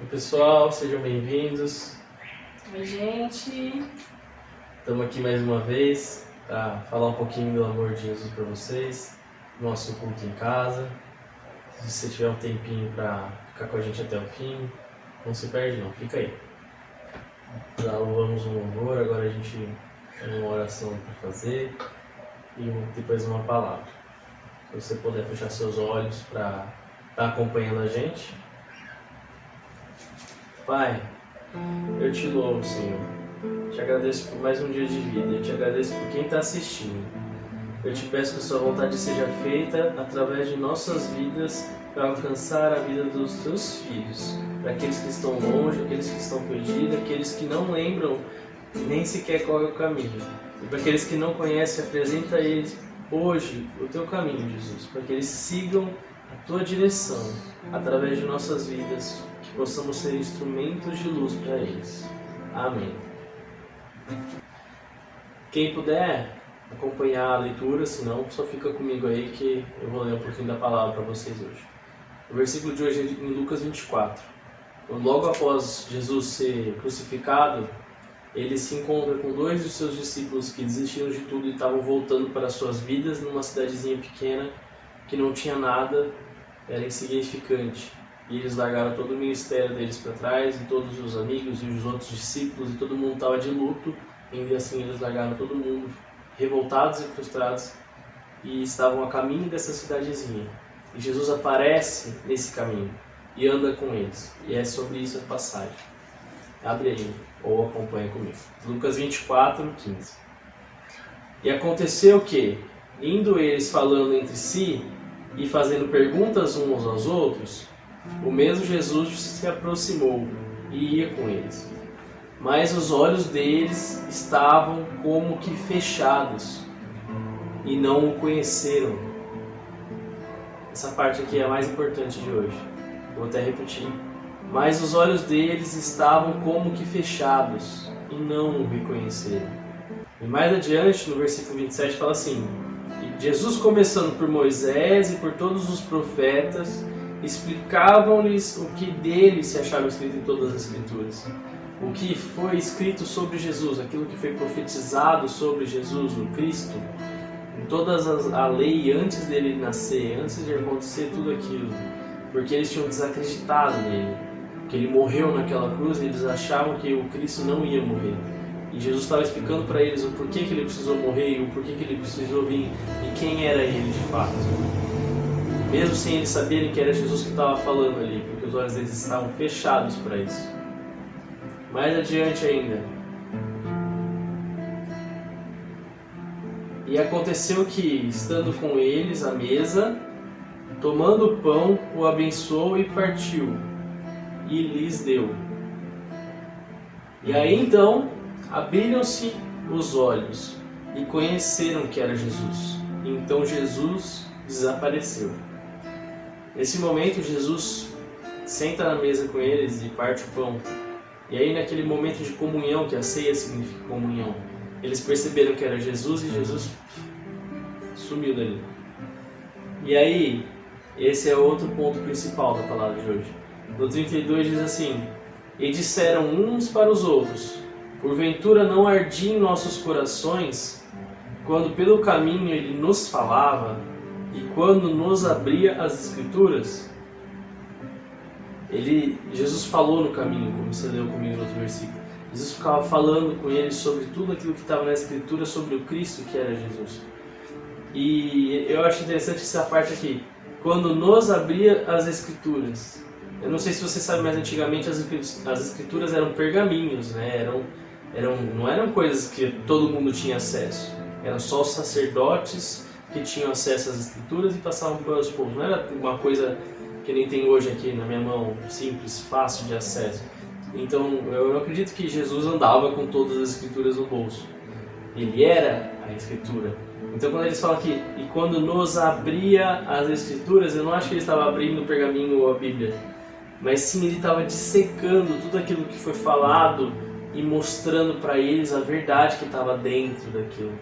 Oi, pessoal, sejam bem-vindos. Oi, gente. Estamos aqui mais uma vez para falar um pouquinho do amor de Jesus para vocês, nosso culto em casa. Se você tiver um tempinho para ficar com a gente até o fim, não se perde não, fica aí. Já louvamos um louvor, agora a gente tem uma oração para fazer e depois uma palavra. Se você puder fechar seus olhos para estar tá acompanhando a gente. Pai, eu te louvo, Senhor. Te agradeço por mais um dia de vida. Eu te agradeço por quem está assistindo. Eu te peço que sua vontade seja feita através de nossas vidas para alcançar a vida dos teus filhos, para aqueles que estão longe, aqueles que estão perdidos, aqueles que não lembram nem sequer qual é o caminho. E para aqueles que não conhecem, apresenta a eles hoje o teu caminho, Jesus, para que eles sigam a tua direção através de nossas vidas, que possamos ser instrumentos de luz para eles. Amém. Quem puder acompanhar a leitura, senão só fica comigo aí que eu vou ler um pouquinho da palavra para vocês hoje. O versículo de hoje é em Lucas 24. Logo após Jesus ser crucificado, ele se encontra com dois dos seus discípulos que desistiram de tudo e estavam voltando para suas vidas numa cidadezinha pequena que não tinha nada, era insignificante. E eles largaram todo o ministério deles para trás, e todos os amigos e os outros discípulos, e todo mundo estava de luto. E assim eles largaram todo mundo, revoltados e frustrados, e estavam a caminho dessa cidadezinha. E Jesus aparece nesse caminho e anda com eles. E é sobre isso a passagem. Abre aí ou acompanha comigo. Lucas 24, 15. E aconteceu que, indo eles falando entre si e fazendo perguntas uns aos outros, o mesmo Jesus se aproximou e ia com eles. Mas os olhos deles estavam como que fechados e não o conheceram. Essa parte aqui é a mais importante de hoje. Vou até repetir. Mas os olhos deles estavam como que fechados e não o reconheceram. E mais adiante, no versículo 27, fala assim: Jesus, começando por Moisés e por todos os profetas, explicavam-lhes o que dele se achava escrito em todas as Escrituras. O que foi escrito sobre Jesus, aquilo que foi profetizado sobre Jesus, o Cristo, em todas as, a lei antes dele nascer, antes de acontecer tudo aquilo, porque eles tinham desacreditado nele que ele morreu naquela cruz e eles achavam que o Cristo não ia morrer. E Jesus estava explicando para eles o porquê que ele precisou morrer o porquê que ele precisou vir e quem era ele de fato. Mesmo sem eles saberem que era Jesus que estava falando ali, porque os olhos deles estavam fechados para isso. Mais adiante ainda. E aconteceu que, estando com eles à mesa, tomando o pão, o abençoou e partiu e lhes deu. E aí então abriram-se os olhos e conheceram que era Jesus. Então Jesus desapareceu. Nesse momento, Jesus senta na mesa com eles e parte o pão. E aí, naquele momento de comunhão, que a ceia significa comunhão, eles perceberam que era Jesus e Jesus sumiu dali. E aí, esse é outro ponto principal da palavra de hoje. No 32 diz assim: E disseram uns para os outros: Porventura não ardia em nossos corações quando pelo caminho ele nos falava e quando nos abria as Escrituras? Ele, Jesus falou no caminho, como você leu comigo no outro versículo. Jesus ficava falando com eles sobre tudo aquilo que estava na Escritura sobre o Cristo que era Jesus. E eu acho interessante essa parte aqui. Quando nos abria as Escrituras. Eu não sei se você sabe, mas antigamente as escrituras eram pergaminhos, né? Eram, eram, não eram coisas que todo mundo tinha acesso. Eram só os sacerdotes que tinham acesso às escrituras e passavam para os povos. Não era uma coisa que nem tem hoje aqui na minha mão, simples, fácil de acesso. Então, eu acredito que Jesus andava com todas as escrituras no bolso. Ele era a escritura. Então, quando eles falam aqui, e quando nos abria as escrituras, eu não acho que ele estava abrindo o pergaminho ou a Bíblia mas sim ele estava dissecando tudo aquilo que foi falado e mostrando para eles a verdade que estava dentro daquilo.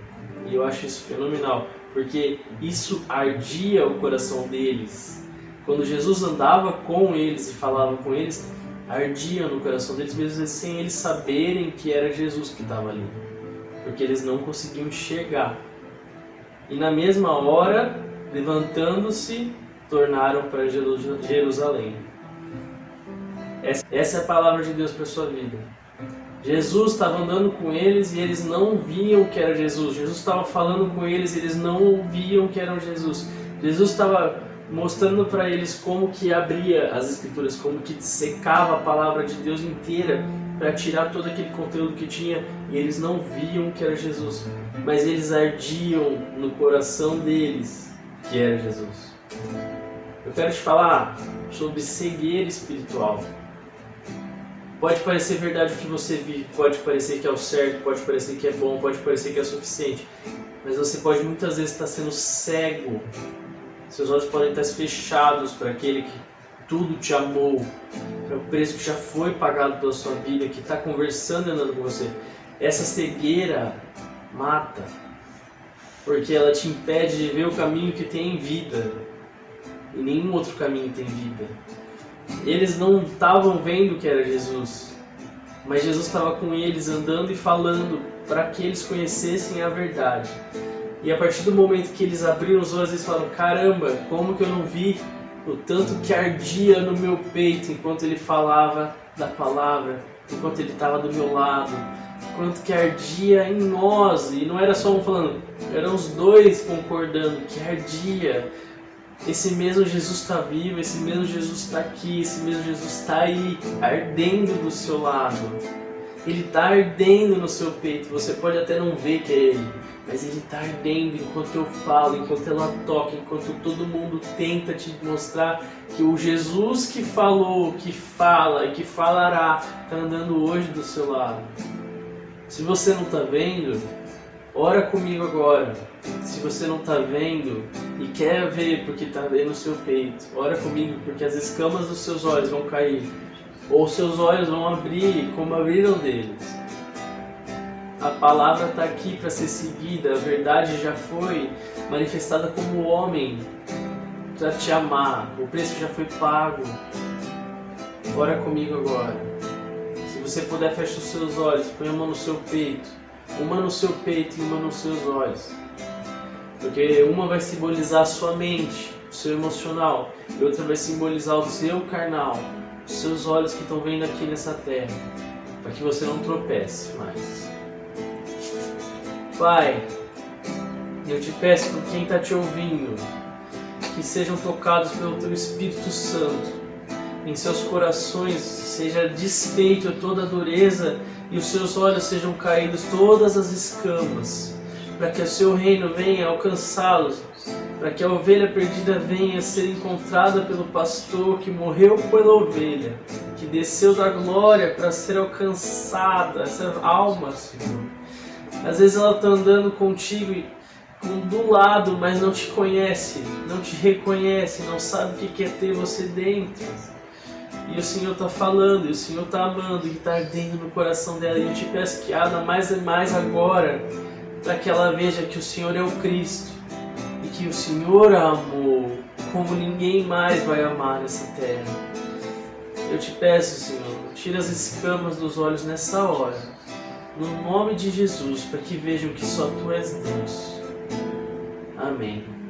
E eu acho isso fenomenal, porque isso ardia o coração deles. Quando Jesus andava com eles e falava com eles, ardia no coração deles, mesmo sem eles saberem que era Jesus que estava ali, porque eles não conseguiam enxergar. E na mesma hora, levantando-se, tornaram para Jerusalém. Essa é a palavra de Deus para sua vida. Jesus estava andando com eles e eles não viam que era Jesus. Jesus estava falando com eles e eles não ouviam que era Jesus. Jesus estava mostrando para eles como que abria as escrituras, como que secava a palavra de Deus inteira para tirar todo aquele conteúdo que tinha e eles não viam que era Jesus, mas eles ardiam no coração deles que era Jesus. Eu quero te falar sobre cegueira espiritual. Pode parecer verdade o que você vive, pode parecer que é o certo, pode parecer que é bom, pode parecer que é suficiente, mas você pode muitas vezes estar sendo cego. Seus olhos podem estar fechados para aquele que tudo te amou, para o preço que já foi pagado pela sua vida, que está conversando e andando com você. Essa cegueira mata, porque ela te impede de ver o caminho que tem vida, e nenhum outro caminho tem vida eles não estavam vendo que era Jesus, mas Jesus estava com eles andando e falando para que eles conhecessem a verdade. E a partir do momento que eles abriram os olhos, eles falaram: Caramba, como que eu não vi o tanto que ardia no meu peito enquanto ele falava da palavra, enquanto ele estava do meu lado, quanto que ardia em nós. E não era só um falando, eram os dois concordando que ardia esse mesmo Jesus está vivo, esse mesmo Jesus está aqui, esse mesmo Jesus está aí, ardendo do seu lado. Ele está ardendo no seu peito. Você pode até não ver que é Ele, mas Ele está ardendo enquanto eu falo, enquanto ela toca, enquanto todo mundo tenta te mostrar que o Jesus que falou, que fala e que falará, está andando hoje do seu lado. Se você não está vendo, ora comigo agora. Se você não está vendo e quer ver porque está vendo no seu peito, ora comigo porque as escamas dos seus olhos vão cair, ou seus olhos vão abrir como abriram deles. A palavra está aqui para ser seguida, a verdade já foi manifestada como homem para te amar, o preço já foi pago. Ora comigo agora. Se você puder, feche os seus olhos, põe a mão no seu peito, uma no seu peito e uma nos seus olhos. Porque uma vai simbolizar a sua mente, o seu emocional, e outra vai simbolizar o seu carnal, os seus olhos que estão vendo aqui nessa terra, para que você não tropece mais. Pai, eu te peço por quem está te ouvindo, que sejam tocados pelo teu Espírito Santo, em seus corações seja desfeito toda a dureza e os seus olhos sejam caídos todas as escamas para que o seu reino venha alcançá-los, para que a ovelha perdida venha ser encontrada pelo pastor que morreu pela ovelha, que desceu da glória para ser alcançada, essa alma, Senhor. Às vezes ela está andando contigo e do lado, mas não te conhece, não te reconhece, não sabe o que é ter você dentro. E o Senhor está falando, e o Senhor está amando, e está ardendo no coração dela. E eu te peço que haja mais e mais agora para que ela veja que o Senhor é o Cristo e que o Senhor a amou como ninguém mais vai amar nessa terra. Eu te peço, Senhor, tira as escamas dos olhos nessa hora, no nome de Jesus, para que vejam que só Tu és Deus. Amém.